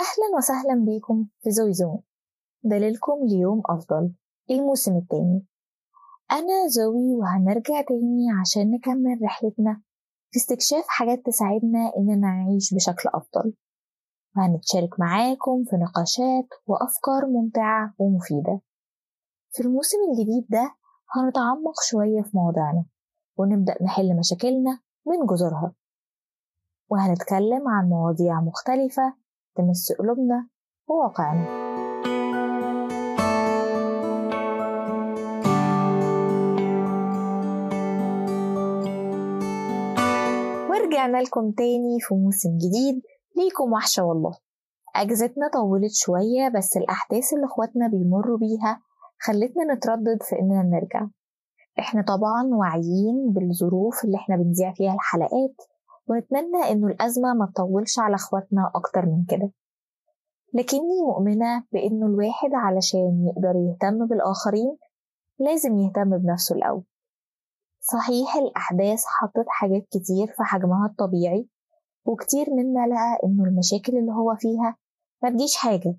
أهلا وسهلا بيكم في زوي زون دليلكم ليوم أفضل الموسم التاني أنا زوي وهنرجع تاني عشان نكمل رحلتنا في استكشاف حاجات تساعدنا إننا نعيش بشكل أفضل. وهنتشارك معاكم في نقاشات وأفكار ممتعة ومفيدة. في الموسم الجديد ده هنتعمق شوية في مواضيعنا ونبدأ نحل مشاكلنا من جذورها. وهنتكلم عن مواضيع مختلفة تمس قلوبنا وواقعنا. ورجعنا لكم تاني في موسم جديد ليكم وحشة والله. أجازتنا طولت شوية بس الأحداث اللي إخواتنا بيمروا بيها خلتنا نتردد في إننا نرجع. إحنا طبعا واعيين بالظروف اللي إحنا بنذيع فيها الحلقات ونتمنى إنه الأزمة ما تطولش على إخواتنا أكتر من كده. لكني مؤمنة بإنه الواحد علشان يقدر يهتم بالآخرين لازم يهتم بنفسه الأول. صحيح الأحداث حطت حاجات كتير في حجمها الطبيعي وكتير منا لقى إنه المشاكل اللي هو فيها ما تجيش حاجة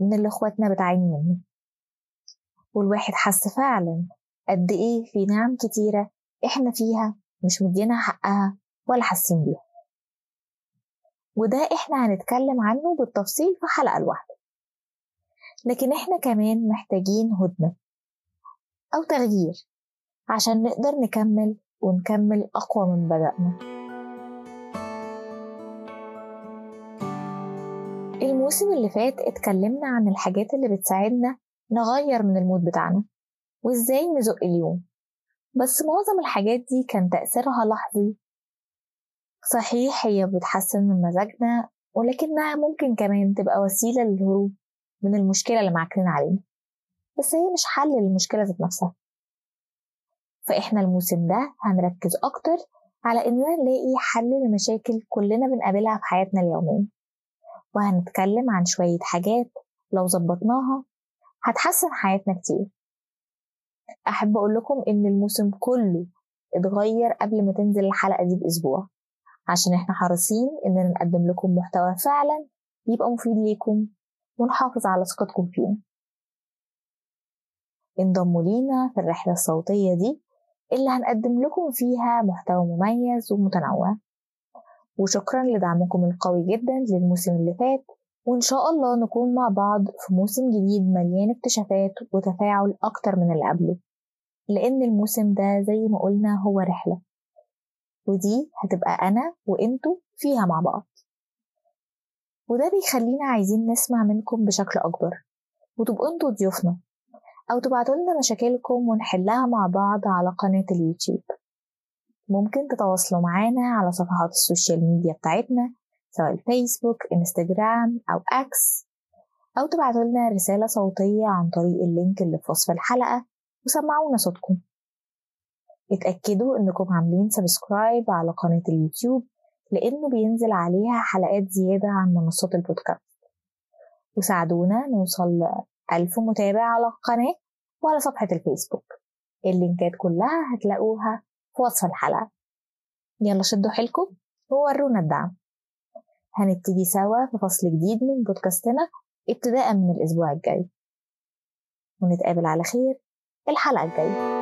من اللي إخواتنا بتعاني منه. والواحد حس فعلا قد إيه في نعم كتيرة إحنا فيها مش مدينا حقها ولا حاسين بيها. وده إحنا هنتكلم عنه بالتفصيل في حلقة لوحده. لكن إحنا كمان محتاجين هدنة أو تغيير عشان نقدر نكمل ونكمل أقوى من بدأنا. الموسم اللي فات اتكلمنا عن الحاجات اللي بتساعدنا نغير من المود بتاعنا وإزاي نزق اليوم. بس معظم الحاجات دي كان تأثيرها لحظي صحيح هي بتحسن من مزاجنا ولكنها ممكن كمان تبقى وسيلة للهروب من المشكلة اللي معكرين علينا. بس هي مش حل للمشكلة ذات نفسها. فإحنا الموسم ده هنركز أكتر على إننا نلاقي حل لمشاكل كلنا بنقابلها في حياتنا اليومية. وهنتكلم عن شوية حاجات لو ظبطناها هتحسن حياتنا كتير. أحب أقول لكم إن الموسم كله اتغير قبل ما تنزل الحلقة دي بأسبوع. عشان إحنا حريصين إننا نقدم لكم محتوى فعلا يبقى مفيد ليكم ونحافظ على ثقتكم فينا انضموا لينا في الرحلة الصوتية دي اللي هنقدم لكم فيها محتوى مميز ومتنوع. وشكرا لدعمكم القوي جدا للموسم اللي فات وإن شاء الله نكون مع بعض في موسم جديد مليان اكتشافات وتفاعل أكتر من اللي قبله لأن الموسم ده زي ما قلنا هو رحلة. ودي هتبقى أنا وإنتوا فيها مع بعض. وده بيخلينا عايزين نسمع منكم بشكل أكبر. وتبقوا أنتوا ضيوفنا. أو تبعتوا لنا مشاكلكم ونحلها مع بعض على قناة اليوتيوب. ممكن تتواصلوا معانا على صفحات ال social media بتاعتنا سواء ال Facebook Instagram أو X أو تبعتوا لنا رسالة صوتية عن طريق ال link اللي في وصف الحلقة وسمعونا صوتكم. اتأكدوا إنكم عاملين subscribe على قناة اليوتيوب لأنه بينزل عليها حلقات زيادة عن منصات البودكاست. وساعدونا نوصل ألف متابع على القناة وعلى صفحة الفيسبوك. اللينكات كلها هتلاقوها في وصف الحلقة. يلا شدوا حيلكم وورونا الدعم. هنبتدي سوا في فصل جديد من بودكاستنا ابتداء من الأسبوع الجاي. ونتقابل على خير الحلقة الجاية.